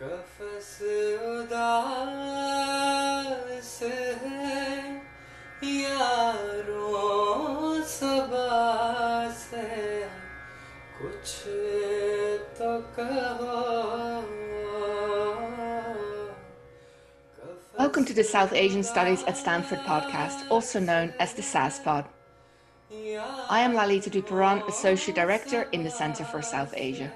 कफस उदास है यारों सबास है कुछ तो कहो Welcome to the South Asian Studies at Stanford podcast, also known as the SAS Pod. I am Lalita du Perron, Associate Director in the Center for South Asia.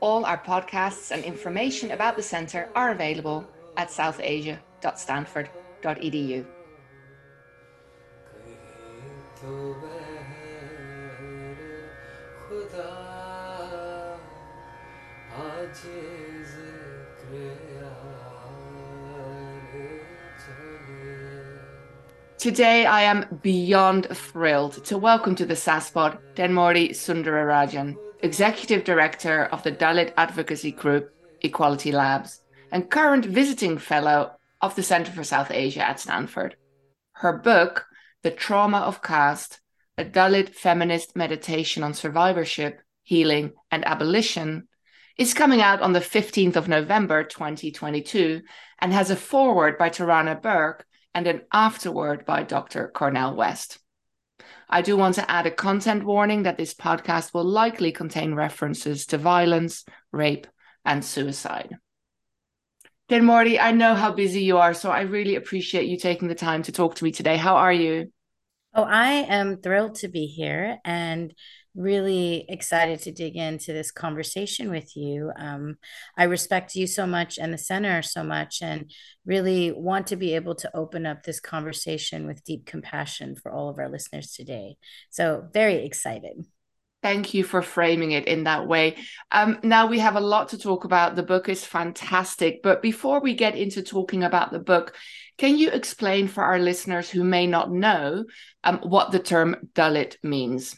All our podcasts and information about the Centre are available at southasia.stanford.edu. Today, I am beyond thrilled to welcome to the SAS Pod Thenmozhi Soundararajan, Executive Director of the Dalit Advocacy Group Equality Labs and current visiting fellow of the Center for South Asia at Stanford. Her book, The Trauma of Caste, a Dalit feminist meditation on survivorship, healing, and abolition, is coming out on the 15th of November 2022 and has a foreword by Tarana Burke and an afterword by Dr. Cornel West. I do want to add a content warning that this podcast will likely contain references to violence, rape, and suicide. Thenmozhi, I know how busy you are, so I really appreciate you taking the time to talk to me today. How are you? Oh, I am thrilled to be here and really excited to dig into this conversation with you. Um, I respect you so much and the center so much, and really want to be able to open up this conversation with deep compassion for all of our listeners today. So, very excited. Thank you for framing it in that way. Um, now we have a lot to talk about. The book is fantastic. But before we get into talking about the book, can you explain for our listeners who may not know um, what the term Dalit means?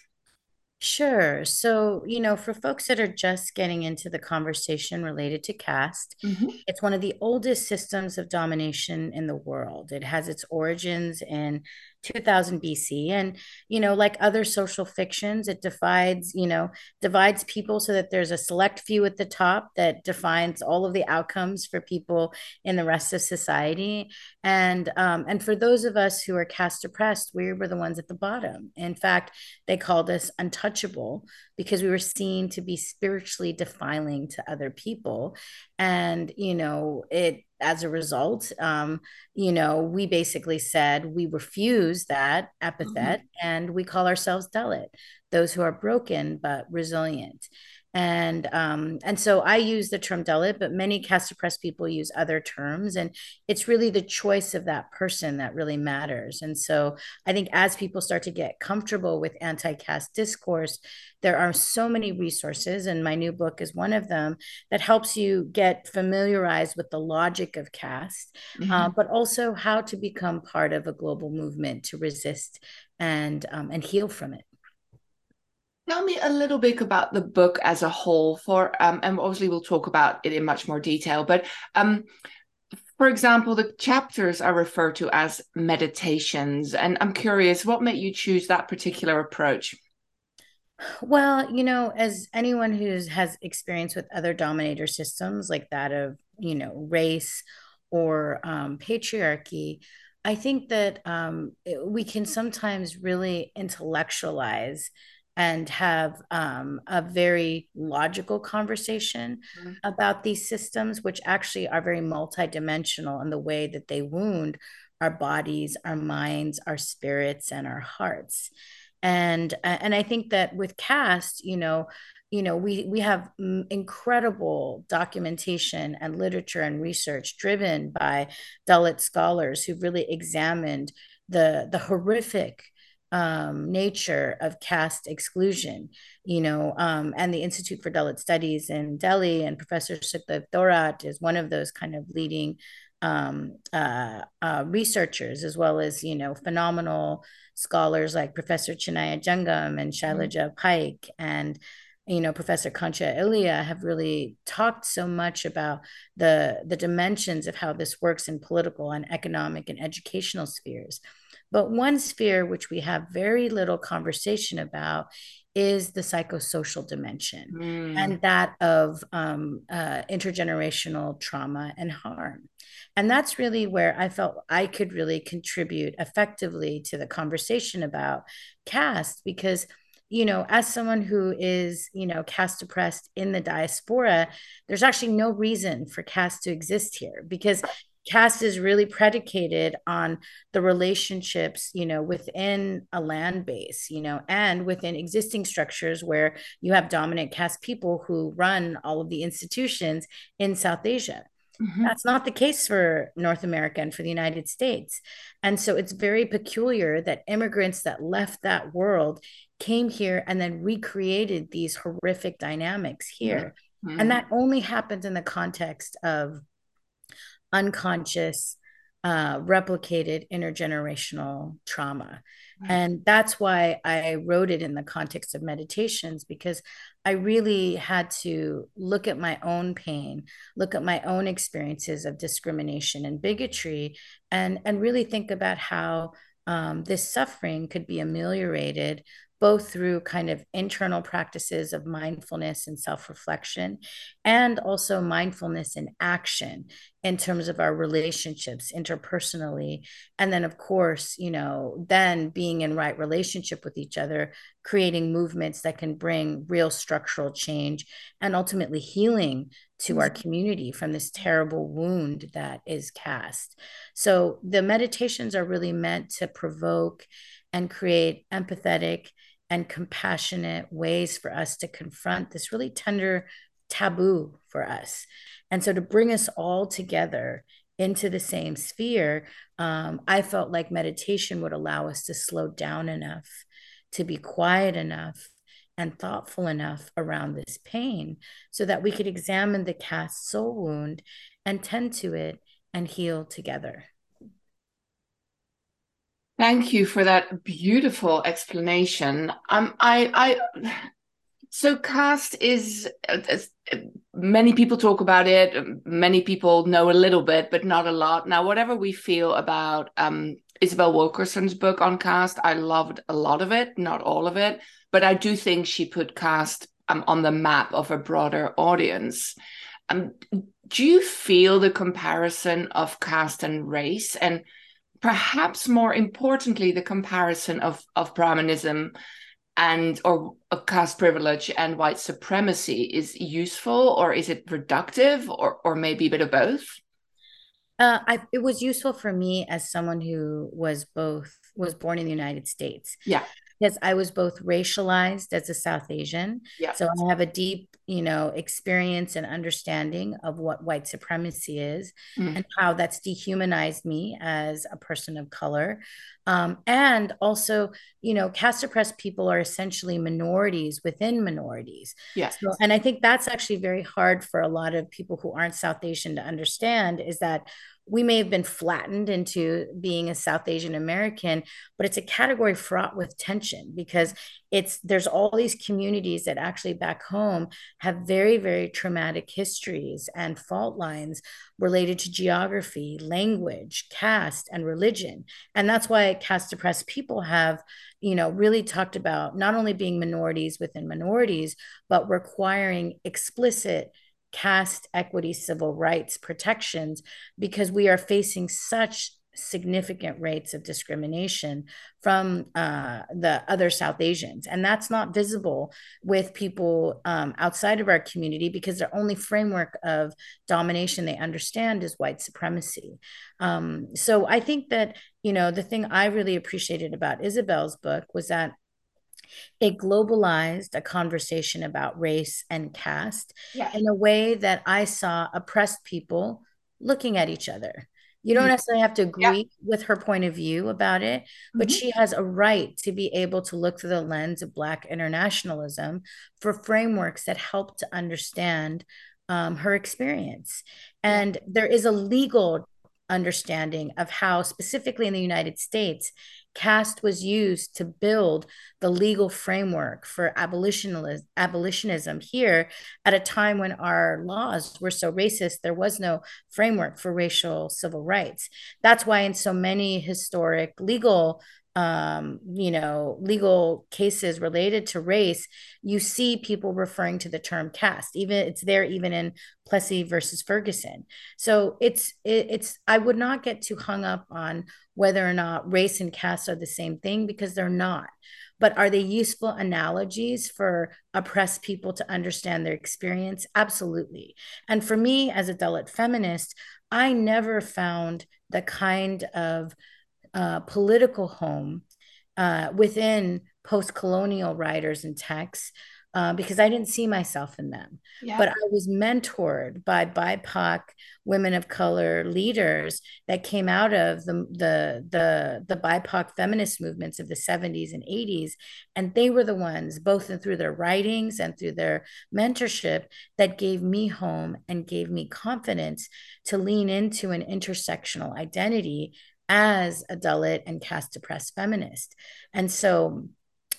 Sure. So, you know, for folks that are just getting into the conversation related to caste, mm-hmm. it's one of the oldest systems of domination in the world. It has its origins in 2000 BC. And, you know, like other social fictions, it divides, you know, divides people so that there's a select few at the top that defines all of the outcomes for people in the rest of society. And, um, and for those of us who are caste oppressed, we were the ones at the bottom. In fact, they called us untouchable because we were seen to be spiritually defiling to other people. And, you know, it, as a result, um, you know, we basically said we refuse that epithet mm-hmm. and we call ourselves Dalit, those who are broken but resilient and um, and so I use the term Dalit, but many caste oppressed people use other terms, and it's really the choice of that person that really matters. And so I think as people start to get comfortable with anti-caste discourse, there are so many resources, and my new book is one of them that helps you get familiarized with the logic of caste, uh, mm-hmm. uh, but also how to become part of a global movement to resist and um, and heal from it. Tell me a little bit about the book as a whole, for um, and obviously we'll talk about it in much more detail. But um, for example, the chapters are referred to as meditations, and I'm curious, what made you choose that particular approach? Well, you know, as anyone who has experience with other dominator systems like that of, you know, race or um, patriarchy, I think that um, we can sometimes really intellectualize and have um, a very logical conversation mm-hmm. about these systems, which actually are very multidimensional in the way that they wound our bodies, our minds, our spirits, and our hearts. And and I think that with caste, you know, you know we we have incredible documentation and literature and research driven by Dalit scholars who've really examined the the horrific um, nature of caste exclusion, you know, um, and the Institute for Dalit Studies in Delhi and Professor Sukhdev Thorat is one of those kind of leading um, uh, uh, researchers, as well as, you know, phenomenal scholars like Professor Chinnaiah Jangam and mm-hmm. Shailaja Paik and you know professor Kancha Ilaiah have really talked so much about the the dimensions of how this works in political and economic and educational spheres but one sphere which we have very little conversation about is the psychosocial dimension mm. and that of um, uh, intergenerational trauma and harm. And that's really where I felt I could really contribute effectively to the conversation about caste because you know, as someone who is, you know, caste oppressed in the diaspora, there's actually no reason for caste to exist here because caste is really predicated on the relationships you know within a land base you know and within existing structures where you have dominant caste people who run all of the institutions in south asia mm-hmm. that's not the case for north america and for the united states and so it's very peculiar that immigrants that left that world came here and then recreated these horrific dynamics here mm-hmm. and that only happens in the context of unconscious, uh, replicated intergenerational trauma. Right. And that's why I wrote it in the context of meditations, because I really had to look at my own pain, look at my own experiences of discrimination and bigotry, and, and really think about how um, this suffering could be ameliorated both through kind of internal practices of mindfulness and self reflection, and also mindfulness in action in terms of our relationships interpersonally. And then, of course, you know, then being in right relationship with each other, creating movements that can bring real structural change and ultimately healing to our community from this terrible wound that is caste. So the meditations are really meant to provoke and create empathetic and compassionate ways for us to confront this really tender taboo for us. And so to bring us all together into the same sphere, um, I felt like meditation would allow us to slow down enough, to be quiet enough, and thoughtful enough around this pain so that we could examine the caste soul wound and tend to it and heal together. Thank you for that beautiful explanation. Um, I, I, so caste is many people talk about it. Many people know a little bit, but not a lot. Now, whatever we feel about um, Isabel Wilkerson's book on caste, I loved a lot of it, not all of it, but I do think she put caste um, on the map of a broader audience. Um, do you feel the comparison of caste and race and perhaps more importantly, the comparison of, of Brahmanism and or of caste privilege and white supremacy is useful or is it reductive or or maybe a bit of both? Uh, I, it was useful for me as someone who was both was born in the United States. Yeah because I was both racialized as a South Asian. Yeah. So I have a deep, you know, experience and understanding of what white supremacy is mm. and how that's dehumanized me as a person of color. Um, and also, you know, caste oppressed people are essentially minorities within minorities. Yes. So, and I think that's actually very hard for a lot of people who aren't South Asian to understand is that we may have been flattened into being a South Asian American, but it's a category fraught with tension because it's there's all these communities that actually back home have very, very traumatic histories and fault lines related to geography, language, caste, and religion. And that's why caste oppressed people have, you know, really talked about not only being minorities within minorities, but requiring explicit caste equity civil rights protections because we are facing such significant rates of discrimination from uh, the other South Asians. And that's not visible with people um, outside of our community because their only framework of domination they understand is white supremacy. Um, so I think that, you know, the thing I really appreciated about Isabel's book was that it globalized a conversation about race and caste yeah. in a way that I saw oppressed people looking at each other. You don't mm-hmm. necessarily have to agree yeah. with her point of view about it, but mm-hmm. she has a right to be able to look through the lens of Black internationalism for frameworks that help to understand um, her experience. And there is a legal understanding of how, specifically in the United States, caste was used to build the legal framework for abolitionism, abolitionism here at a time when our laws were so racist, there was no framework for racial civil rights. That's why, in so many historic legal um, you know, legal cases related to race, you see people referring to the term caste. Even it's there even in Plessy versus Ferguson. So it's it, it's I would not get too hung up on whether or not race and caste are the same thing because they're not. But are they useful analogies for oppressed people to understand their experience? Absolutely. And for me as a Dalit feminist, I never found the kind of uh, political home uh, within post colonial writers and texts uh, because I didn't see myself in them. Yeah. But I was mentored by BIPOC women of color leaders that came out of the, the, the, the BIPOC feminist movements of the 70s and 80s. And they were the ones, both through their writings and through their mentorship, that gave me home and gave me confidence to lean into an intersectional identity as a Dalit and caste oppressed feminist. And so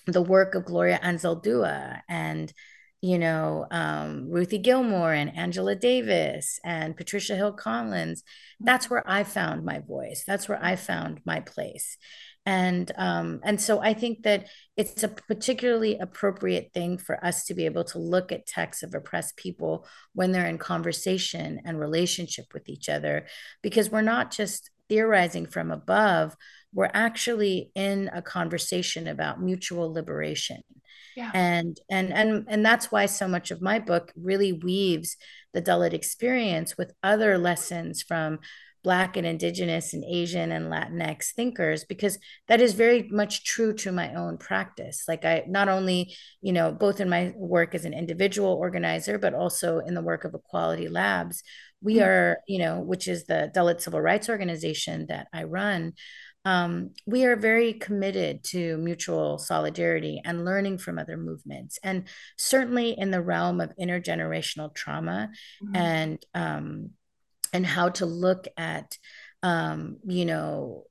the work of Gloria Anzaldúa and you know um, Ruthie Gilmore and Angela Davis and Patricia Hill Collins. That's where I found my voice. That's where I found my place. And um, and so I think that it's a particularly appropriate thing for us to be able to look at texts of oppressed people when they're in conversation and relationship with each other, because we're not just theorizing from above, we're actually in a conversation about mutual liberation. Yeah. And and and and that's why so much of my book really weaves the Dalit experience with other lessons from Black and Indigenous and Asian and Latinx thinkers, because that is very much true to my own practice. Like, I not only, you know, both in my work as an individual organizer, but also in the work of Equality Labs, we mm-hmm. are, you know, which is the Dalit Civil Rights Organization that I run um, we are very committed to mutual solidarity and learning from other movements. And certainly in the realm of intergenerational trauma mm-hmm. and um, and how to look at um, you know,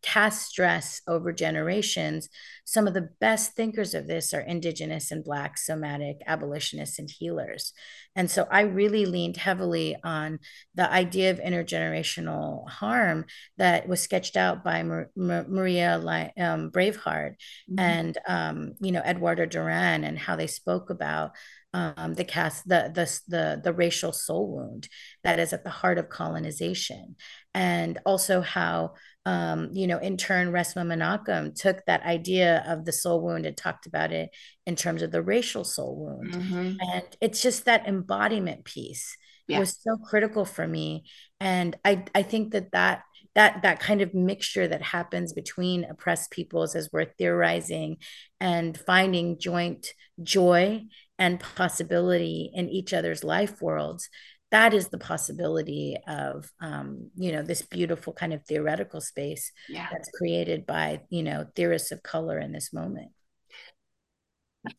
caste stress over generations, some of the best thinkers of this are Indigenous and Black somatic abolitionists and healers. And so I really leaned heavily on the idea of intergenerational harm that was sketched out by Mar- Mar- Maria um, Braveheart mm-hmm. and, um, you know, Eduardo Duran and how they spoke about um, the caste the, the the the racial soul wound that is at the heart of colonization and also how um, you know in turn resmaa menakem took that idea of the soul wound and talked about it in terms of the racial soul wound mm-hmm. and it's just that embodiment piece yeah. was so critical for me and i i think that that that that kind of mixture that happens between oppressed peoples as we're theorizing and finding joint joy and possibility in each other's life worlds that is the possibility of um, you know this beautiful kind of theoretical space yeah. that's created by you know theorists of color in this moment.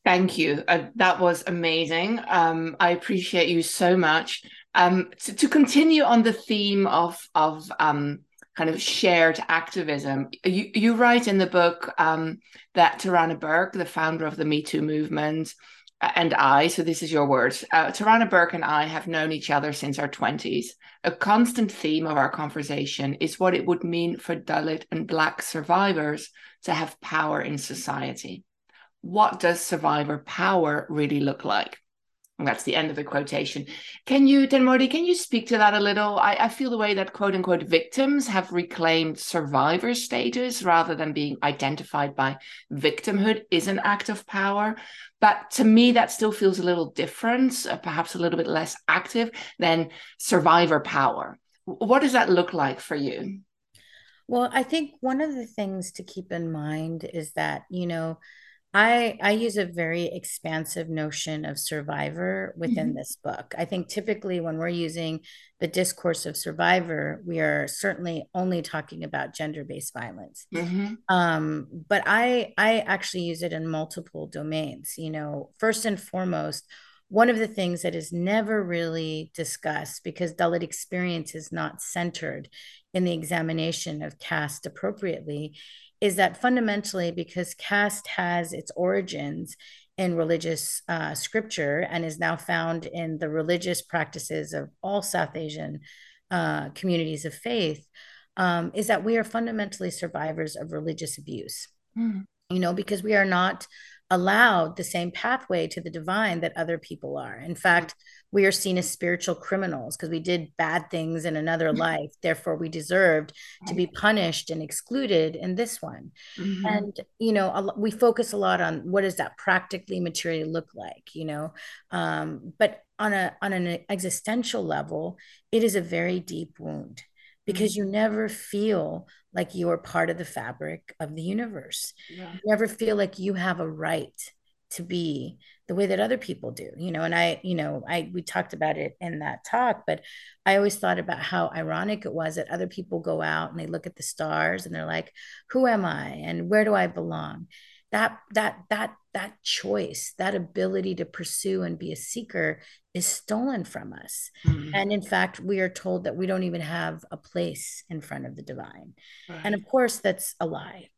Thank you. Uh, that was amazing. Um, i appreciate you so much. Um, to, to, continue on the theme of of um, kind of shared activism you, you write in the book um, that tarana burke the founder of the me too movement and I, so this is your words, uh, Tarana Burke and I have known each other since our 20s. A constant theme of our conversation is what it would mean for Dalit and Black survivors to have power in society. What does survivor power really look like? That's the end of the quotation. Can you, Thenmozhi, can you speak to that a little? I, I feel the way that quote unquote victims have reclaimed survivor status rather than being identified by victimhood is an act of power. But to me, that still feels a little different, uh, perhaps a little bit less active than survivor power. What does that look like for you? Well, I think one of the things to keep in mind is that, you know, I I use a very expansive notion of survivor within mm-hmm. this book. I think typically when we're using the discourse of survivor, we are certainly only talking about gender-based violence. Mm-hmm. Um, but I I actually use it in multiple domains. You know, first and foremost, one of the things that is never really discussed because Dalit experience is not centered in the examination of caste appropriately is that fundamentally, because caste has its origins in religious uh, scripture and is now found in the religious practices of all South Asian uh, communities of faith, um, is that we are fundamentally survivors of religious abuse. Mm. You know, because we are not allowed the same pathway to the divine that other people are. In fact, we are seen as spiritual criminals because we did bad things in another life. Therefore, we deserved to be punished and excluded in this one. Mm-hmm. And, you know, we focus a lot on what does that practically materially look like, you know? Um, but on a on an existential level, it is a very deep wound because mm-hmm. you never feel like you are part of the fabric of the universe. Yeah. You never feel like you have a right to be the way that other people do, you know. And I, you know, I we talked about it in that talk, but I always thought about how ironic it was that other people go out and they look at the stars and they're like, "Who am I? And where do I belong?" That that that that choice, that ability to pursue and be a seeker is stolen from us. Mm-hmm. And in fact, we are told that we don't even have a place in front of the divine. Right. And of course, that's a lie.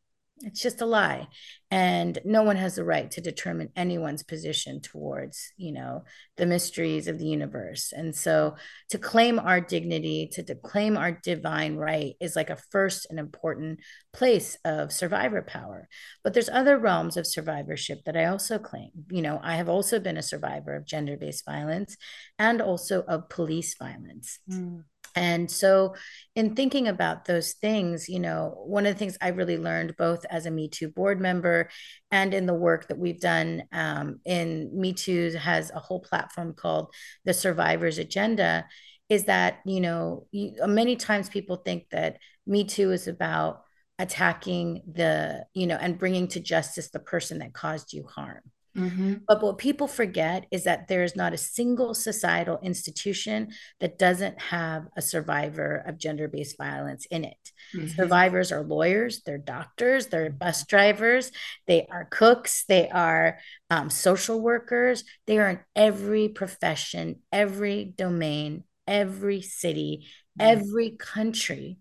It's just a lie. And no one has the right to determine anyone's position towards, you know, the mysteries of the universe. And so to claim our dignity, to, claim our divine right is like a first and important place of survivor power. But there's other realms of survivorship that I also claim. You know, I have also been a survivor of gender-based violence and also of police violence. Mm. And so, in thinking about those things, you know, one of the things I really learned both as a Me Too board member and in the work that we've done um, in Me Too has a whole platform called the Survivors Agenda is that, you know, you, many times people think that Me Too is about attacking the, you know, and bringing to justice the person that caused you harm. Mm-hmm. But what people forget is that there is not a single societal institution that doesn't have a survivor of gender based violence in it. Mm-hmm. Survivors are lawyers, they're doctors, they're bus drivers, they are cooks, they are um, social workers, they are in every profession, every domain, every city, mm-hmm. every country,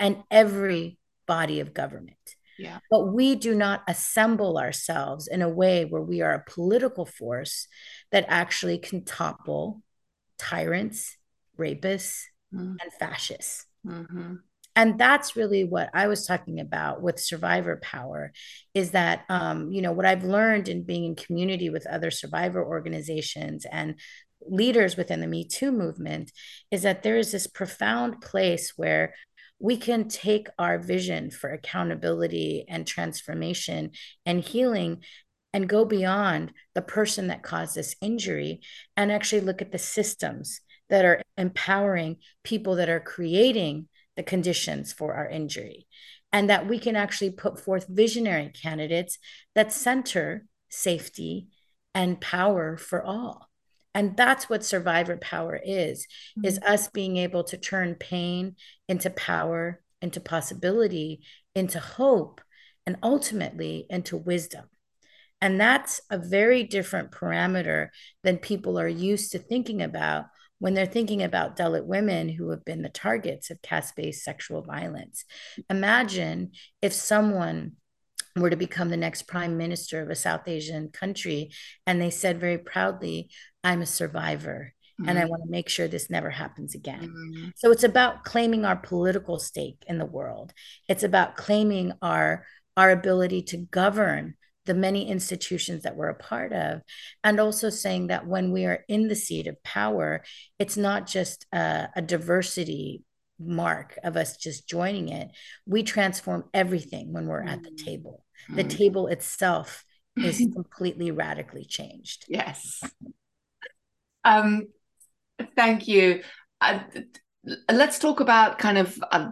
and every body of government. Yeah. But we do not assemble ourselves in a way where we are a political force that actually can topple tyrants, rapists, mm. and fascists. Mm-hmm. And that's really what I was talking about with survivor power is that, um, you know, what I've learned in being in community with other survivor organizations and leaders within the Me Too movement is that there is this profound place where we can take our vision for accountability and transformation and healing and go beyond the person that caused this injury and actually look at the systems that are empowering people that are creating the conditions for our injury. And that we can actually put forth visionary candidates that center safety and power for all and that's what survivor power is mm-hmm. is us being able to turn pain into power into possibility into hope and ultimately into wisdom and that's a very different parameter than people are used to thinking about when they're thinking about Dalit women who have been the targets of caste based sexual violence. Imagine if someone were to become the next prime minister of a South Asian country and they said very proudly, I'm a survivor. Mm-hmm. And I mm-hmm. want to make sure this never happens again. Mm-hmm. So it's about claiming our political stake in the world. It's about claiming our our ability to govern the many institutions that we're a part of and also saying that when we are in the seat of power it's not just a, a diversity mark of us just joining it we transform everything when we're at the mm-hmm. table the mm-hmm. table itself is completely radically changed yes um, thank you. Uh, let's talk about kind of uh,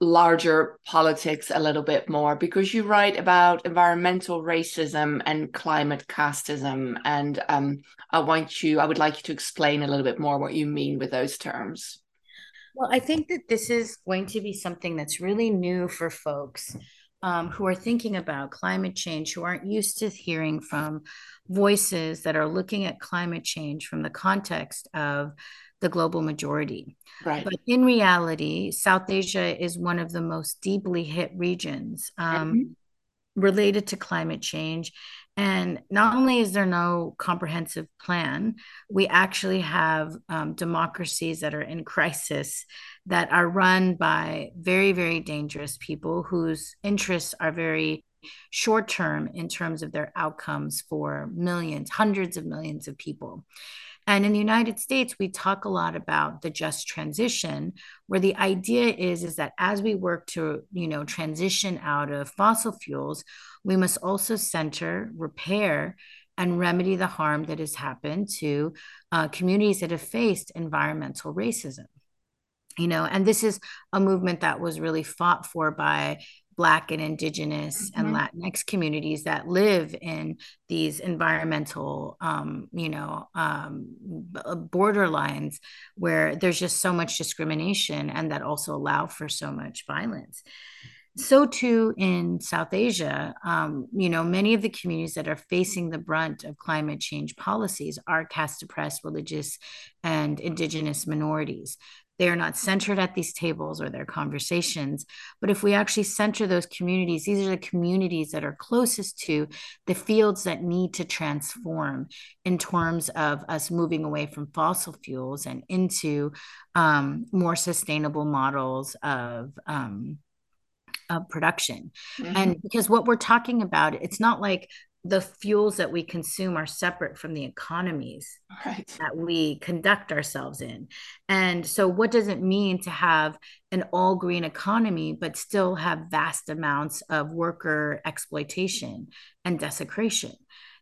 larger politics a little bit more because you write about environmental racism and climate casteism and um, i want you i would like you to explain a little bit more what you mean with those terms well i think that this is going to be something that's really new for folks um, who are thinking about climate change, who aren't used to hearing from voices that are looking at climate change from the context of the global majority. Right. But in reality, South Asia is one of the most deeply hit regions um, mm-hmm. Related to climate change. And not only is there no comprehensive plan, we actually have um, democracies that are in crisis that are run by very, very dangerous people whose interests are very short term in terms of their outcomes for millions, hundreds of millions of people. And in the United States, we talk a lot about the just transition, where the idea is, is that as we work to, you know, transition out of fossil fuels, we must also center, repair, and remedy the harm that has happened to uh, communities that have faced environmental racism. You know and this is a movement that was really fought for by Black and Indigenous mm-hmm. and Latinx communities that live in these environmental, um, you know, um, uh, borderlines where there's just so much discrimination and that also allow for so much violence. So too in South Asia, um, you know, many of the communities that are facing the brunt of climate change policies are caste oppressed, religious, and indigenous minorities. They are not centered at these tables or their conversations. But if we actually center those communities, these are the communities that are closest to the fields that need to transform in terms of us moving away from fossil fuels and into um, more sustainable models of. Um, of production. Mm-hmm. And because what we're talking about, it's not like the fuels that we consume are separate from the economies right. that we conduct ourselves in. And so, what does it mean to have an all green economy, but still have vast amounts of worker exploitation and desecration?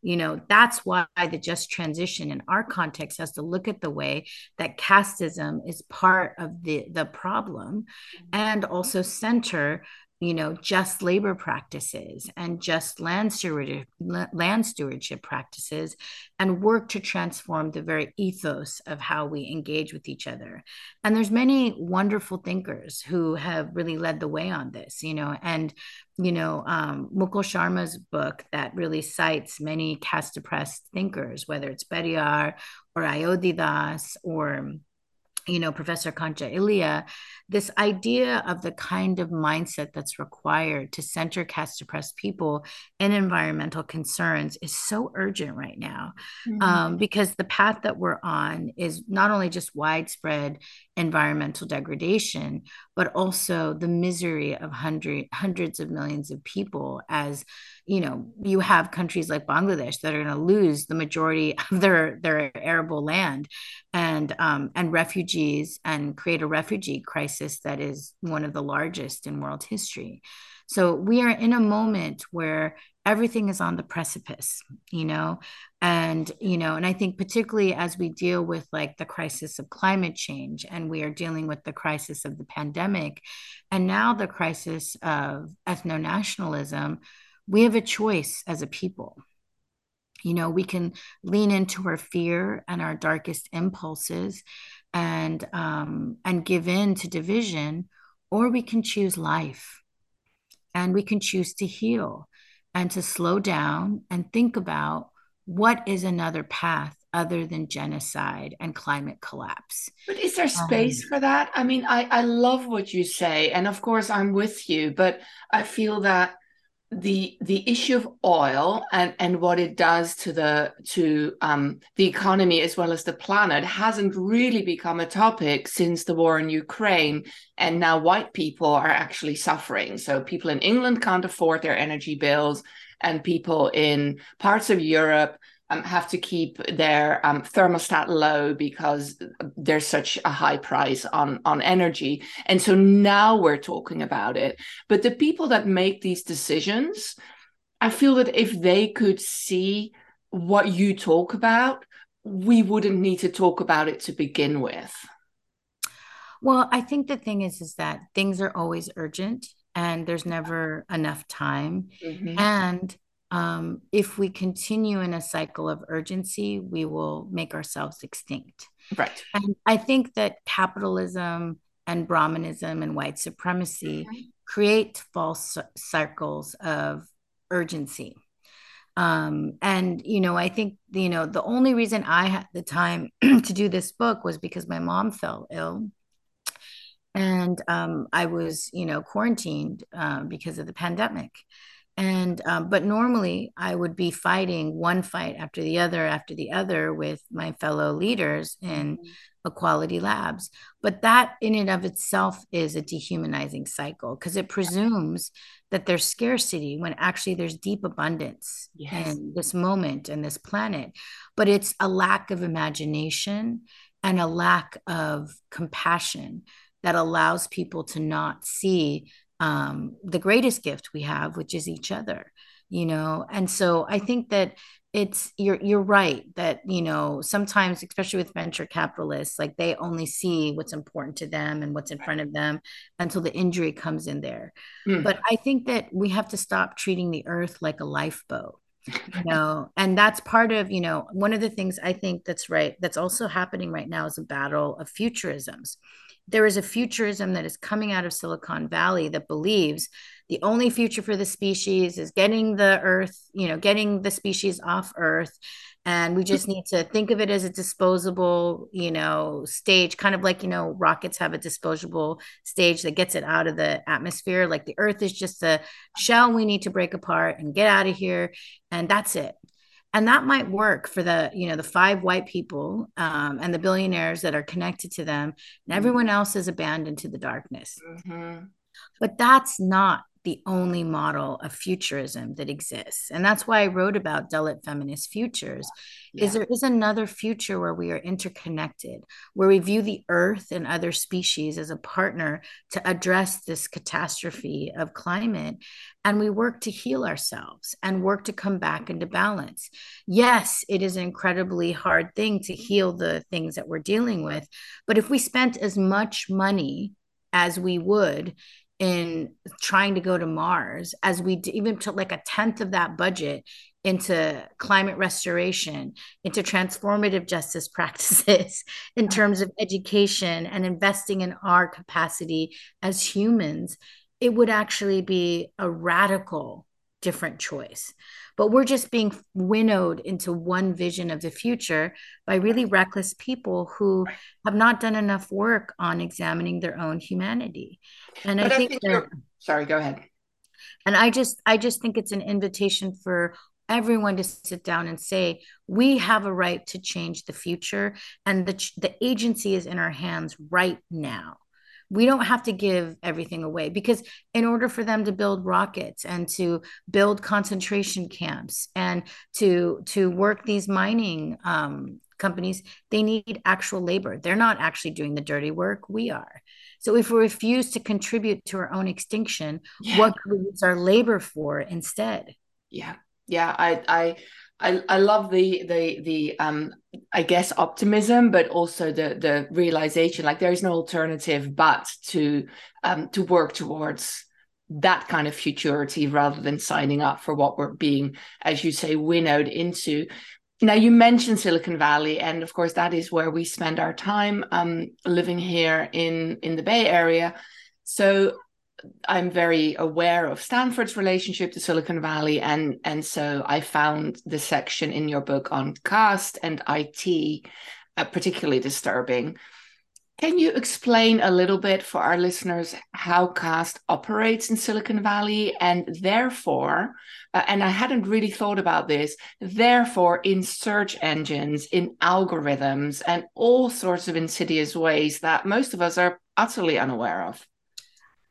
You know, that's why the just transition in our context has to look at the way that casteism is part of the, the problem mm-hmm. and also center you know just labor practices and just land stewardship land stewardship practices and work to transform the very ethos of how we engage with each other. And there's many wonderful thinkers who have really led the way on this you know and you know um, mukul sharma's book that really cites many caste oppressed thinkers whether it's Periyar or ayodhya or you know, Professor Kancha Ilaiah, this idea of the kind of mindset that's required to center caste oppressed people in environmental concerns is so urgent right now mm-hmm. um, because the path that we're on is not only just widespread environmental degradation, but also the misery of hundred, hundreds of millions of people as you know you have countries like bangladesh that are going to lose the majority of their their arable land and um, and refugees and create a refugee crisis that is one of the largest in world history. So we are in a moment where everything is on the precipice you know and you know and i think particularly as we deal with like the crisis of climate change and we are dealing with the crisis of the pandemic and now the crisis of ethno-nationalism we have a choice as a people. You know, we can lean into our fear and our darkest impulses and um, and give in to division, or we can choose life and we can choose to heal and to slow down and think about what is another path other than genocide and climate collapse. But is there space um, for that? I mean, I, I love what you say. And of course, I'm with you, but I feel that the the issue of oil and and what it does to the to um, the economy as well as the planet hasn't really become a topic since the war in Ukraine. And now white people are actually suffering. So people in England can't afford their energy bills and people in parts of Europe um, have to keep their um, thermostat low because there's such a high price on on energy. And so now we're talking about it. But the people that make these decisions i feel that if they could see what you talk about we wouldn't need to talk about it to begin with. Well i think the thing is is that things are always urgent and there's never enough time. Mm-hmm. and um, if we continue in a cycle of urgency, we will make ourselves extinct. Right. And I think that capitalism and Brahmanism and white supremacy mm-hmm. create false circles of urgency. Um, and you know, I think you know the only reason I had the time to do this book was because my mom fell ill, and um, I was you know quarantined uh, because of the pandemic And um, but normally I would be fighting one fight after the other after the other with my fellow leaders in mm-hmm. equality labs. But that in and of itself is a dehumanizing cycle because it presumes that there's scarcity when actually there's deep abundance yes. in this moment and this planet. But it's a lack of imagination and a lack of compassion that allows people to not see um, the greatest gift we have, which is each other, you know. And so I think that it's you're you're right that you know sometimes especially with venture capitalists like they only see what's important to them and what's in front of them until the injury comes in there mm. but i think that we have to stop treating the earth like a lifeboat you know and that's part of you know one of the things i think that's right that's also happening right now is a battle of futurisms there is a futurism that is coming out of silicon valley that believes the only future for the species is getting the earth you know getting the species off earth. And we just need to think of it as a disposable you know stage kind of like you know rockets have a disposable stage that gets it out of the atmosphere. Like the earth is just a shell we need to break apart and get out of here. And that's it and that might work for the you know the five white people um, and the billionaires that are connected to them and mm-hmm. everyone else is abandoned to the darkness mm-hmm. but that's not the only model of futurism that exists and that's why i wrote about dalit feminist futures yeah. is there is another future where we are interconnected where we view the earth and other species as a partner to address this catastrophe of climate and we work to heal ourselves and work to come back into balance yes it is an incredibly hard thing to heal the things that we're dealing with but if we spent as much money as we would in trying to go to Mars as we even took like a tenth of that budget into climate restoration, into transformative justice practices in terms of education and investing in our capacity as humans, it would actually be a radical different choice. But we're just being winnowed into one vision of the future by really reckless people who have not done enough work on examining their own humanity. And but I think, I think that, sorry, go ahead. And I just I just think it's an invitation for everyone to sit down and say we have a right to change the future and the the agency is in our hands right now we don't have to give everything away because in order for them to build rockets and to build concentration camps and to to work these mining um, companies they need actual labor. They're not actually doing the dirty work. We are. So if we refuse to contribute to our own extinction yeah. what can we use our labor for instead? Yeah. Yeah. I i I, I love the the the um I guess optimism, but also the the realization like there is no alternative but to um to work towards that kind of futurity rather than signing up for what we're being, as you say, winnowed into. Now you mentioned Silicon Valley, and of course that is where we spend our time um, living here in in the Bay Area. So I'm very aware of Stanford's relationship to Silicon Valley, and and so I found the section in your book on caste and IT uh, particularly disturbing. Can you explain a little bit for our listeners how caste operates in Silicon Valley, and therefore, uh, and I hadn't really thought about this, therefore, in search engines, in algorithms, and all sorts of insidious ways that most of us are utterly unaware of?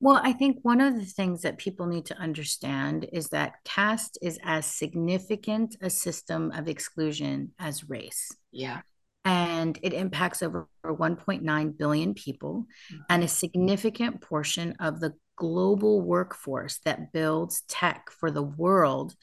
Well, I think one of the things that people need to understand is that caste is as significant a system of exclusion as race. Yeah. And it impacts over 1.9 billion people mm-hmm. and a significant portion of the global workforce that builds tech for the world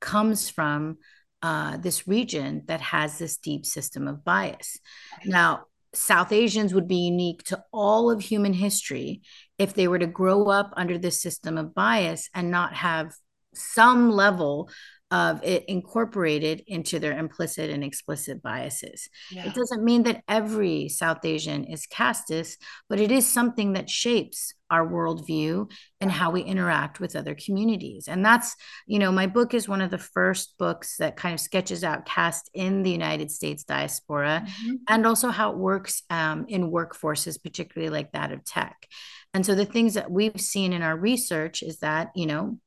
comes from uh, this region that has this deep system of bias. Now, South Asians would be unique to all of human history if they were to grow up under this system of bias and not have some level of it incorporated into their implicit and explicit biases. Yeah. It doesn't mean that every South Asian is casteist, but it is something that shapes our worldview and how we interact with other communities. And that's, you know, my book is one of the first books that kind of sketches out caste in the United States diaspora mm-hmm. and also how it works um, in workforces, particularly like that of tech. And so the things that we've seen in our research is that, you know,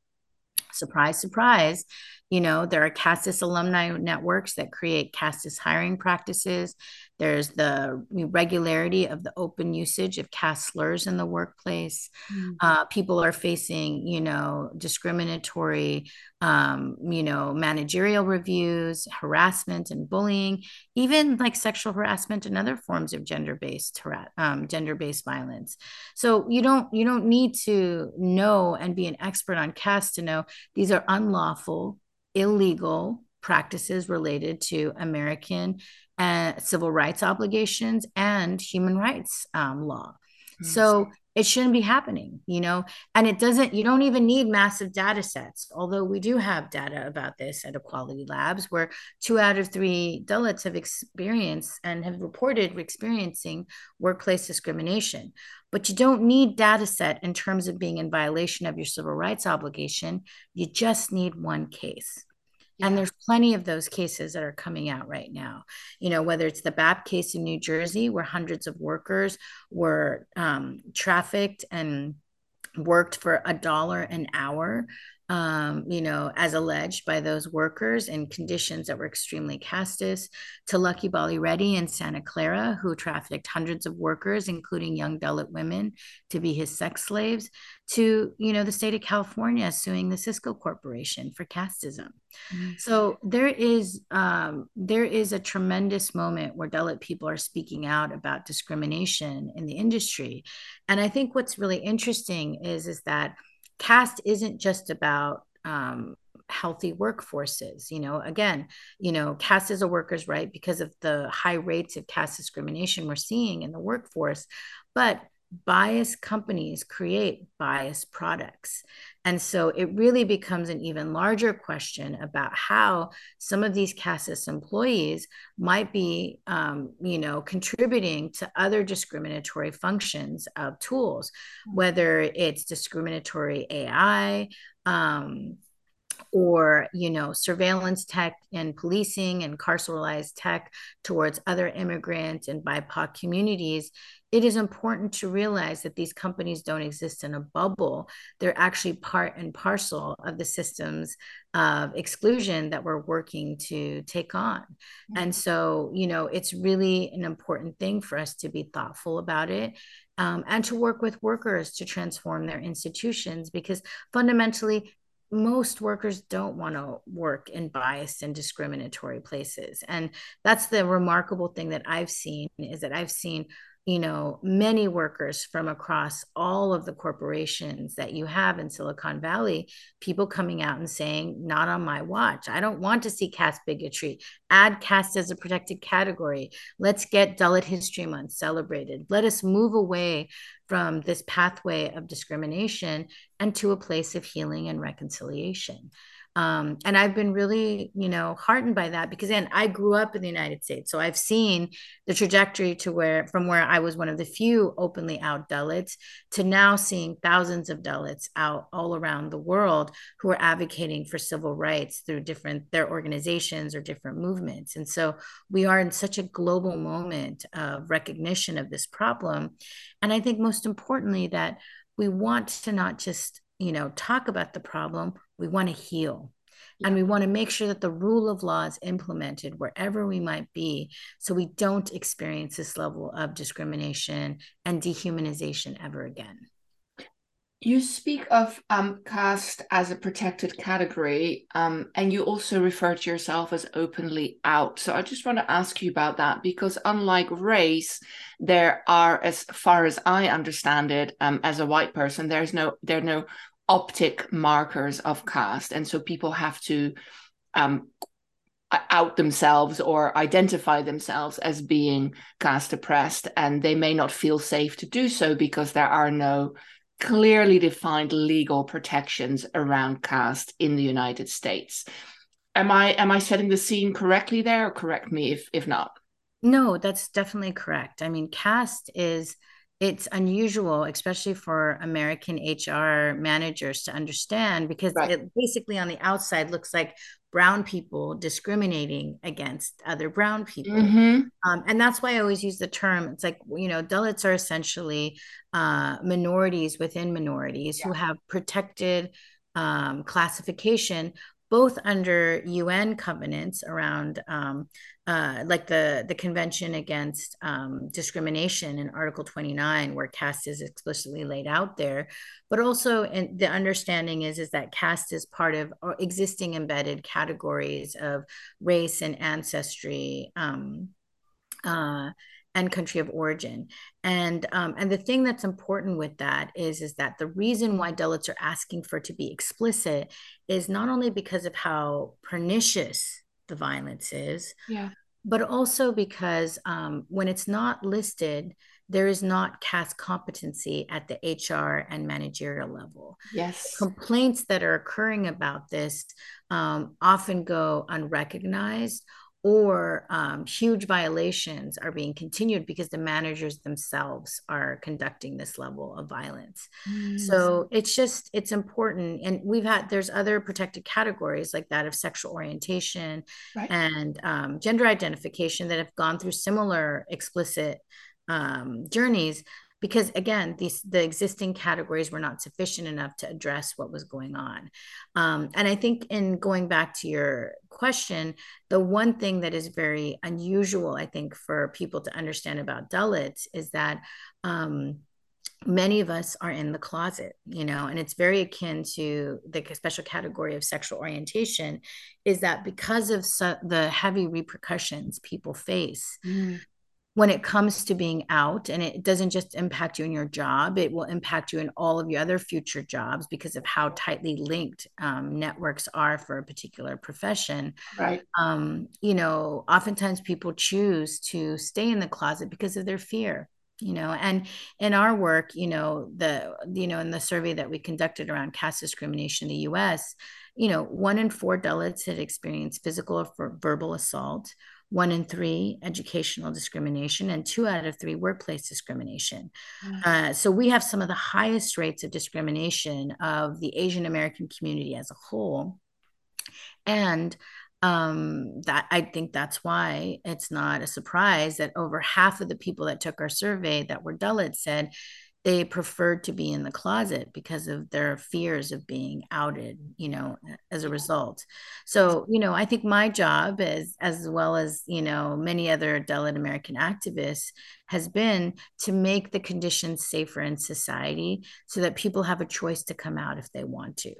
surprise, surprise, you know, there are casteist alumni networks that create casteist hiring practices. There's the regularity of the open usage of caste slurs in the workplace. Mm-hmm. Uh, people are facing, you know, discriminatory, um, you know, managerial reviews, harassment and bullying, even like sexual harassment and other forms of gender-based um, gender-based violence. So you don't you don't need to know and be an expert on caste to know these are unlawful illegal practices related to American uh, civil rights obligations and human rights um, law. Mm-hmm. So it shouldn't be happening, you know, and it doesn't, you don't even need massive data sets, although we do have data about this at Equality Labs, where two out of three Dalits have experienced and have reported experiencing workplace discrimination. But you don't need data set in terms of being in violation of your civil rights obligation. You just need one case. And there's plenty of those cases that are coming out right now. You know, whether it's the BAPS case in New Jersey, where hundreds of workers were um, trafficked and worked for a dollar an hour um, you know, as alleged by those workers in conditions that were extremely casteist, to Lakireddy Bali Reddy in Santa Clara, who trafficked hundreds of workers, including young Dalit women, to be his sex slaves, to, you know, the state of California suing the Cisco Corporation for casteism. Mm-hmm. So there is um, there is a tremendous moment where Dalit people are speaking out about discrimination in the industry. And I think what's really interesting is, is that caste isn't just about um, healthy workforces you know again you know caste is a workers right because of the high rates of caste discrimination we're seeing in the workforce but biased companies create biased products. And so it really becomes an even larger question about how some of these casteist employees might be, um, you know, contributing to other discriminatory functions of tools, whether it's discriminatory AI, um, or you know surveillance tech and policing and carceralized tech towards other immigrant and bipoc communities it is important to realize that these companies don't exist in a bubble. They're actually part and parcel of the systems of exclusion that we're working to take on. Mm-hmm. And so, you know, it's really an important thing for us to be thoughtful about it um, and to work with workers to transform their institutions because fundamentally, most workers don't want to work in biased and discriminatory places. And that's the remarkable thing that i've seen is that i've seen you know many workers from across all of the corporations that you have in silicon valley people coming out and saying not on my watch. I don't want to see caste bigotry. Add caste as a protected category. Let's get dalit history month celebrated. Let us move away from this pathway of discrimination and to a place of healing and reconciliation um, and I've been really, you know, heartened by that because then I grew up in the United States. So I've seen the trajectory to where from where I was one of the few openly out Dalits to now seeing thousands of Dalits out all around the world who are advocating for civil rights through different their organizations or different movements. And so we are in such a global moment of recognition of this problem. And I think most importantly that we want to not just you know talk about the problem we want to heal and we want to make sure that the rule of law is implemented wherever we might be so we don't experience this level of discrimination and dehumanization ever again you speak of um, caste as a protected category, um, and you also refer to yourself as openly out. So I just want to ask you about that because, unlike race, there are, as far as I understand it, um, as a white person, there's no there are no optic markers of caste. And so people have to um, out themselves or identify themselves as being caste oppressed. And they may not feel safe to do so because there are no clearly defined legal protections around caste in the united states. Am i am i setting the scene correctly there? Or correct me if if not. No that's definitely correct. I mean caste is it's unusual, especially for American HR managers to understand because right. it basically on the outside looks like brown people discriminating against other brown people. Mm-hmm. Um, and that's why I always use the term it's like, you know, Dalits are essentially uh, minorities within minorities yeah. who have protected um, classification, both under UN covenants around um, uh, like the the Convention Against um, Discrimination in Article 29, where caste is explicitly laid out there, but also in, the understanding is is that caste is part of existing embedded categories of race and ancestry. Um, uh, and country of origin and um, and the thing that's important with that is is that the reason why Dalits are asking for it to be explicit is not only because of how pernicious the violence is. Yeah. But also because um, when it's not listed, there is not caste competency at the HR and managerial level. Yes. Complaints that are occurring about this um, often go unrecognized or um, huge violations are being continued because the managers themselves are conducting this level of violence mm. so it's just it's important and we've had there's other protected categories like that of sexual orientation right. and um, gender identification that have gone through similar explicit um, journeys because again these the existing categories were not sufficient enough to address what was going on. Um, and i think in going back to your question the one thing that is very unusual i think for people to understand about dalits is that um, many of us are in the closet you know and it's very akin to the special category of sexual orientation is that because of so, the heavy repercussions people face mm when it comes to being out and it doesn't just impact you in your job it will impact you in all of your other future jobs because of how tightly linked um, networks are for a particular profession. Right. Um, you know oftentimes people choose to stay in the closet because of their fear you know and in our work you know the you know in the survey that we conducted around caste discrimination in the us you know one in four dalits had experienced physical or verbal assault one in three educational discrimination, and two out of three workplace discrimination. Mm-hmm. Uh, so we have some of the highest rates of discrimination of the Asian American community as a whole. And um, that I think that's why it's not a surprise that over half of the people that took our survey that were Dalit said they preferred to be in the closet because of their fears of being outed you know as a result. So you know i think my job is as well as you know many other dalit american activists has been to make the conditions safer in society so that people have a choice to come out if they want to.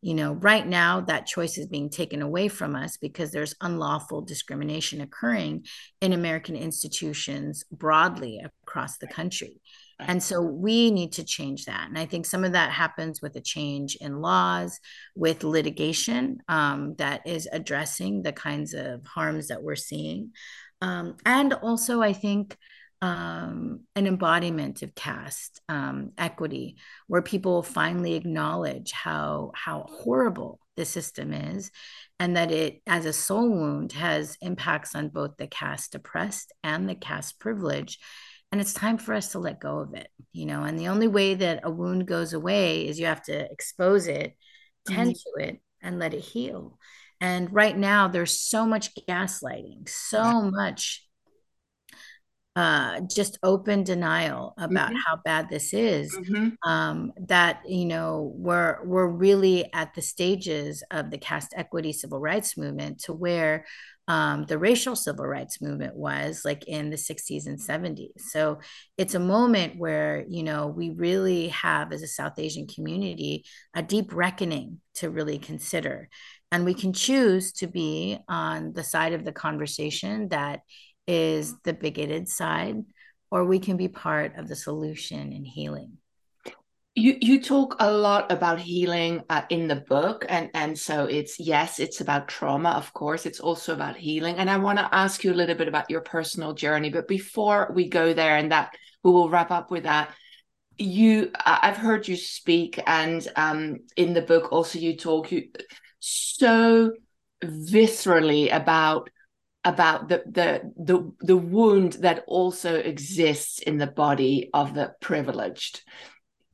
You know right now that choice is being taken away from us because there's unlawful discrimination occurring in american institutions broadly across the country and so we need to change that. And I think some of that happens with a change in laws, with litigation um, that is addressing the kinds of harms that we're seeing. Um, and also, I think um, an embodiment of caste um, equity, where people finally acknowledge how how horrible the system is, and that it, as a soul wound, has impacts on both the caste oppressed and the caste privileged and it's time for us to let go of it you know and the only way that a wound goes away is you have to expose it tend mm-hmm. to it and let it heal and right now there's so much gaslighting so much uh, just open denial about mm-hmm. how bad this is mm-hmm. um, that you know we're we're really at the stages of the caste equity civil rights movement to where um, the racial civil rights movement was like in the 60s and 70s. So it's a moment where, you know, we really have as a South Asian community a deep reckoning to really consider. And we can choose to be on the side of the conversation that is the bigoted side, or we can be part of the solution and healing you you talk a lot about healing uh, in the book and and so it's yes it's about trauma of course it's also about healing and i want to ask you a little bit about your personal journey but before we go there and that we will wrap up with that you i've heard you speak and um in the book also you talk you so viscerally about about the the the the wound that also exists in the body of the privileged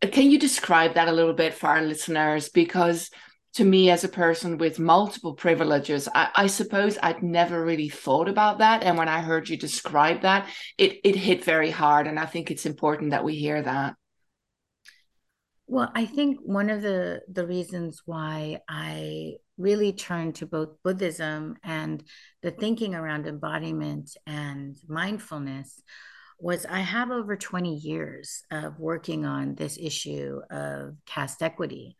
can you describe that a little bit for our listeners? Because to me, as a person with multiple privileges, I, I, suppose I'd never really thought about that. And when I heard you describe that, it, it hit very hard. And I think it's important that we hear that. Well, I think one of the the reasons why I really turned to both Buddhism and the thinking around embodiment and mindfulness was I have over 20 years of working on this issue of caste equity.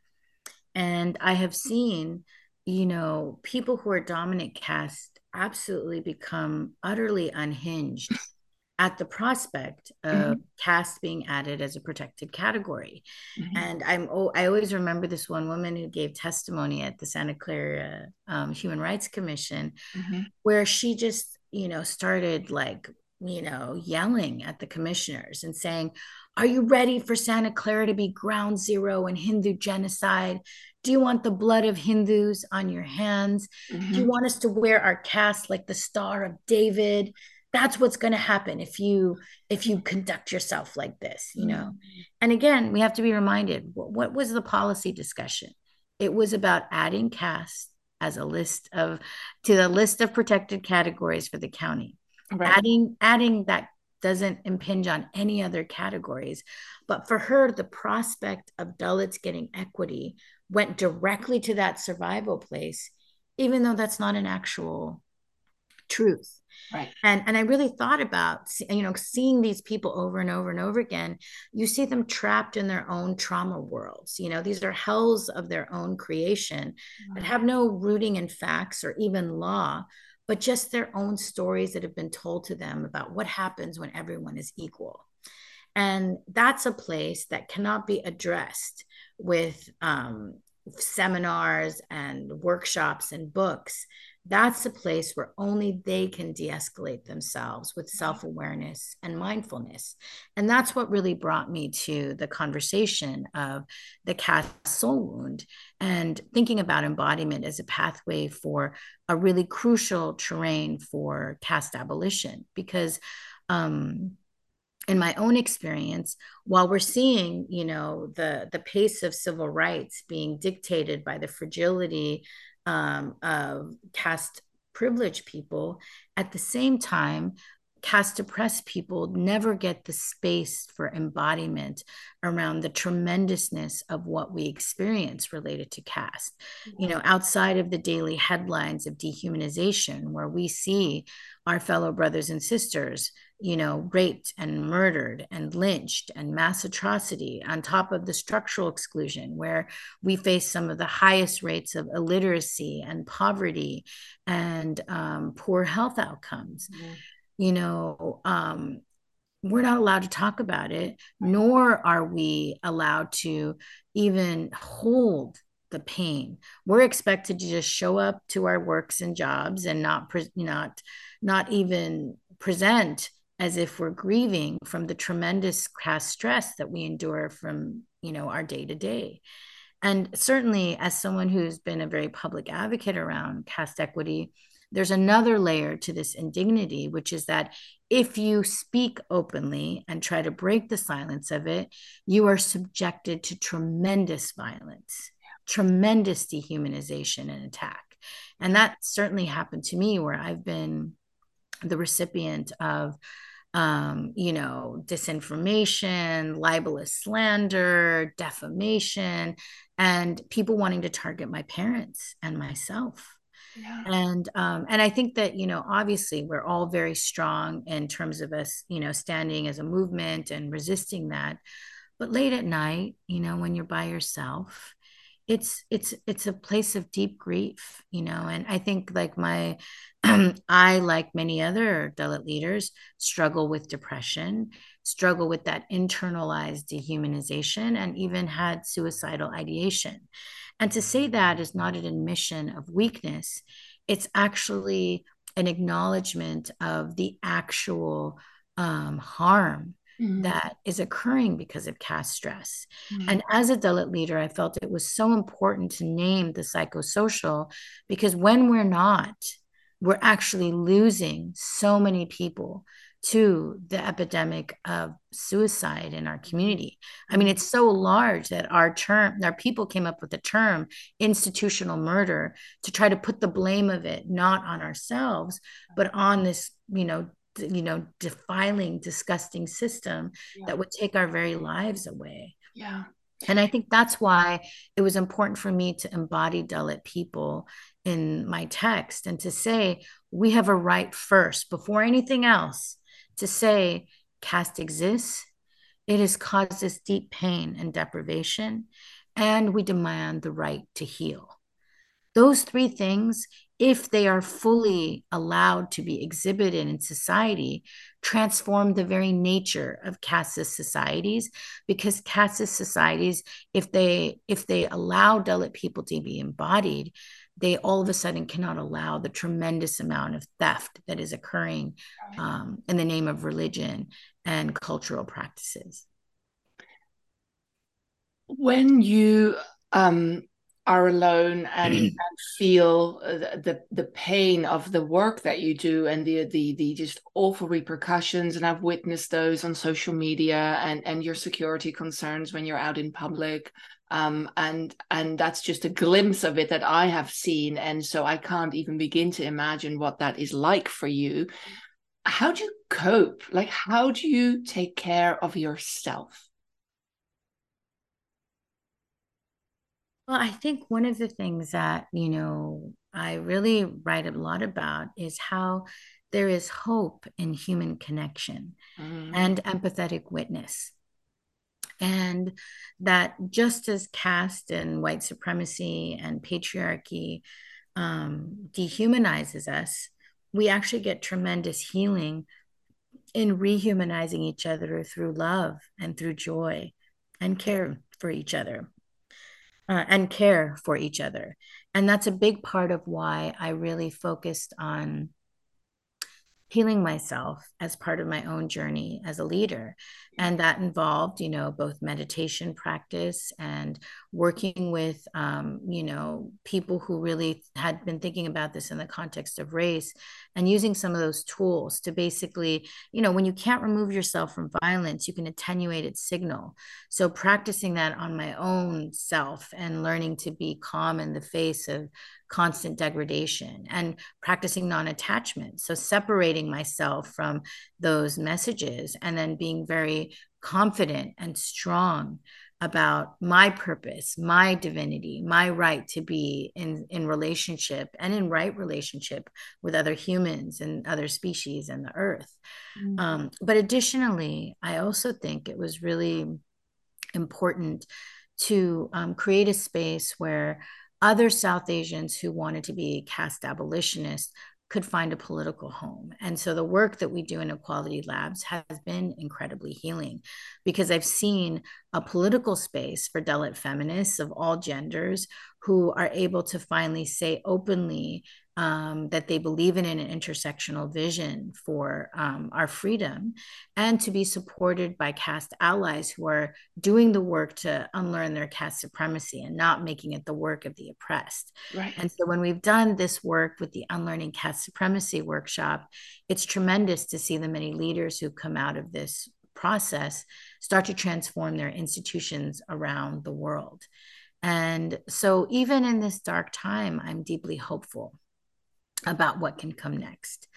And I have seen, you know, people who are dominant caste absolutely become utterly unhinged at the prospect of mm-hmm. caste being added as a protected category. Mm-hmm. And I'm oh, I always remember this one woman who gave testimony at the Santa Clara um, Human Rights Commission, mm-hmm. where she just you know started like you know yelling at the commissioners and saying, "Are you ready for Santa Clara to be ground zero in Hindu genocide? Do you want the blood of Hindus on your hands? Do you mm-hmm. want us to wear our caste like the Star of David?" that's what's going to happen if you if you conduct yourself like this you know mm-hmm. and again we have to be reminded what, what, was the policy discussion it was about adding caste as a list of to the list of protected categories for the county right. adding adding that doesn't impinge on any other categories. But for her the prospect of dalits getting equity went directly to that survival place even though that's not an actual truth. Right. And and i really thought about you know seeing these people over and over and over again you see them trapped in their own trauma worlds. You know these are hells of their own creation that have no rooting in facts or even law but just their own stories that have been told to them about what happens when everyone is equal. And that's a place that cannot be addressed with um, seminars and workshops and books that's a place where only they can de escalate themselves with self awareness and mindfulness. And that's what really brought me to the conversation of the caste soul wound and thinking about embodiment as a pathway for a really crucial terrain for caste abolition. Because, um, in my own experience while we're seeing you know the the pace of civil rights being dictated by the fragility um, of caste privileged people. At the same time, caste oppressed people never get the space for embodiment around the tremendousness of what we experience related to caste. Mm-hmm. You know, outside of the daily headlines of dehumanization, where we see our fellow brothers and sisters you know, raped and murdered and lynched and mass atrocity on top of the structural exclusion, where we face some of the highest rates of illiteracy and poverty and um, poor health outcomes. Mm-hmm. You know, um, we're not allowed to talk about it, nor are we allowed to even hold the pain. We're expected to just show up to our works and jobs and not pre- not not even present as if we're grieving from the tremendous caste stress that we endure from you know our day to day and certainly as someone who's been a very public advocate around caste equity there's another layer to this indignity which is that if you speak openly and try to break the silence of it you are subjected to tremendous violence tremendous dehumanization and attack. And that certainly happened to me where i've been the recipient of um, you know, disinformation, libelous slander, defamation, and people wanting to target my parents and myself. Yeah. And um, and I think that you know obviously we're all very strong in terms of us you know standing as a movement and resisting that, but late at night you know when you're by yourself, it's it's it's a place of deep grief you know and i think like my i like many other dalit leaders struggle with depression struggle with that internalized dehumanization and even had suicidal ideation. And to say that is not an admission of weakness. It's actually an acknowledgement of the actual um, harm mm-hmm. that is occurring because of caste stress. Mm-hmm. And as a Dalit leader, I felt it was so important to name the psychosocial because when we're not, we're actually losing so many people to the epidemic of suicide in our community. I mean, it's so large that our term, our people came up with the term institutional murder to try to put the blame of it not on ourselves, but on this, you know, you know defiling disgusting system yeah. that would take our very lives away yeah And I think that's why it was important for me to embody Dalit people in my text and to say, we have a right first, before anything else, to say caste exists. It has caused us deep pain and deprivation, and we demand the right to heal. Those three things, if they are fully allowed to be exhibited in society, transform the very nature of casteist societies. Because casteist societies if they if they allow Dalit people to be embodied they all of a sudden cannot allow the tremendous amount of theft that is occurring um, in the name of religion and cultural practices. When you um, are alone and, and feel the, the pain of the work that you do and the the the just awful repercussions. And I've witnessed those on social media and and your security concerns when you're out in public. Um, and and that's just a glimpse of it that I have seen. And so I can't even begin to imagine what that is like for you. How do you cope? Like how do you take care of yourself Well, I think one of the things that, you know, I really write a lot about is how there is hope in human connection mm. and empathetic witness. And that just as caste and white supremacy and patriarchy um, dehumanizes us, we actually get tremendous healing in rehumanizing each other through love and through joy and care for each other uh, and care for each other. And that's a big part of why I really focused on healing myself as part of my own journey as a leader and that involved you know both meditation practice and working with um, you know people who really had been thinking about this in the context of race and using some of those tools to basically you know when you can't remove yourself from violence you can attenuate its signal. So practicing that on my own self and learning to be calm in the face of constant degradation and practicing non-attachment. So separating myself from those messages and then being very confident and strong about my purpose, my divinity, my right to be in, in relationship and in right relationship with other humans and other species and the earth. Mm-hmm. Um, but additionally, I also think it was really important to um, create a space where other South Asians who wanted to be caste abolitionists could find a political home. And so the work that we do in Equality Labs has been incredibly healing because I've seen a political space for Dalit feminists of all genders who are able to finally say openly um, that they believe in an intersectional vision for um, our freedom and to be supported by caste allies who are doing the work to unlearn their caste supremacy and not making it the work of the oppressed. Right. And so when we've done this work with the Unlearning Caste Supremacy workshop, it's tremendous to see the many leaders who come out of this process start to transform their institutions around the world. And so, even in this dark time, I'm deeply hopeful about what can come next.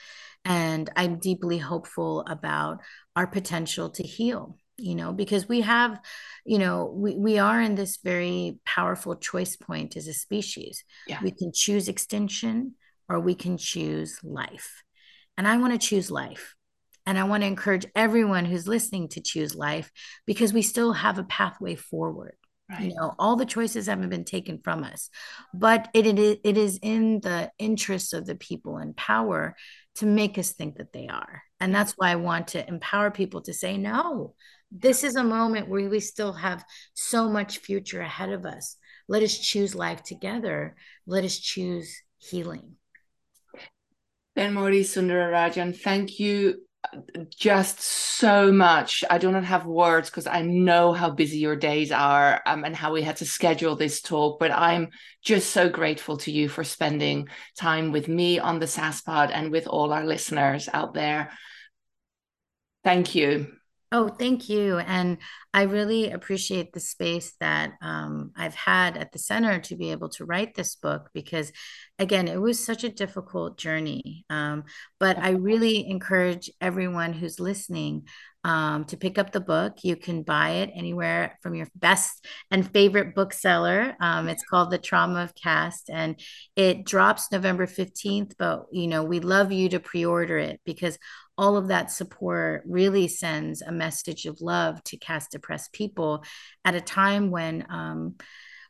And I'm deeply hopeful about our potential to heal, you know, because we have, you know, we, we are in this very powerful choice point as a species. Yeah. We can choose extinction or we can choose life. And I want to choose life. And I want to encourage everyone who's listening to choose life because we still have a pathway forward. Right. You know, all the choices haven't been taken from us, but it, it is it is in the interest of the people in power to make us think that they are, and that's why I want to empower people to say no. This is a moment where we still have so much future ahead of us. Let us choose life together. Let us choose healing. Thenmozhi Soundararajan, thank you just so much. I do not have words because I know how busy your days are um, and how we had to schedule this talk. But I'm just so grateful to you for spending time with me on the SASPod and with all our listeners out there. Thank you. Oh, thank you. And I really appreciate the space that um, I've had at the center to be able to write this book because, again, it was such a difficult journey. Um, but I really encourage everyone who's listening um, to pick up the book. You can buy it anywhere from your best and favorite bookseller. Um, it's called The Trauma of Caste, and it drops November 15th. But, you know, we love you to pre order it because all of that support really sends a message of love to caste oppressed people at a time when um,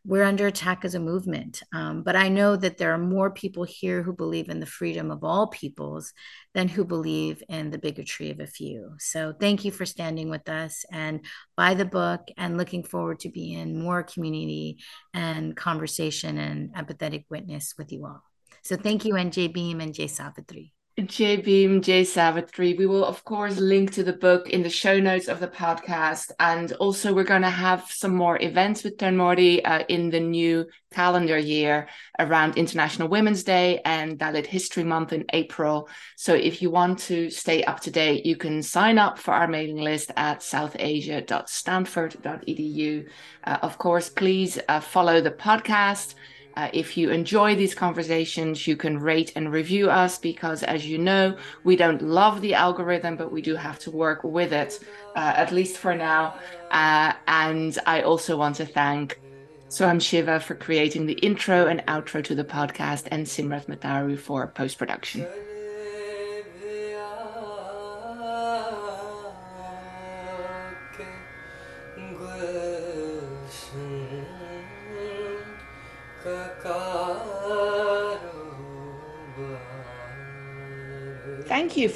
we're under attack as a movement. Um, but I know that there are more people here who believe in the freedom of all peoples than who believe in the bigotry of a few. So thank you for standing with us and buy the book and looking forward to being in more community and conversation and empathetic witness with you all. So thank you, Jai Bhim and Jai Savitri. Jai Bhim, Jai Savitri. We will, of course, link to the book in the show notes of the podcast. And also, we're going to have some more events with Thenmozhi uh, in the new calendar year around International Women's Day and Dalit History Month in April. So, if you want to stay up to date, you can sign up for our mailing list at southasia.stanford.edu. Uh, of course, please uh, follow the podcast. Uh, if you enjoy these conversations, you can rate and review us because, as you know, we don't love the algorithm, but we do have to work with it, uh, at least for now. Uh, and I also want to thank Soham Shiva for creating the intro and outro to the podcast and Simrat Mataru for post production.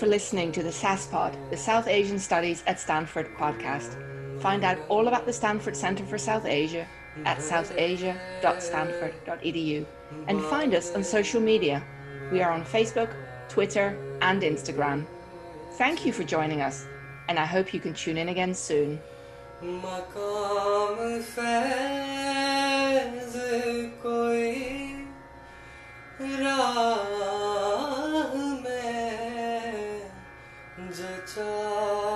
For listening to the SASPod, the South Asian Studies at Stanford podcast. Find out all about the Stanford Center for South Asia at southasia.stanford.edu and find us on social media. We are on Facebook, Twitter, and Instagram. Thank you for joining us, and I hope you can tune in again soon. time.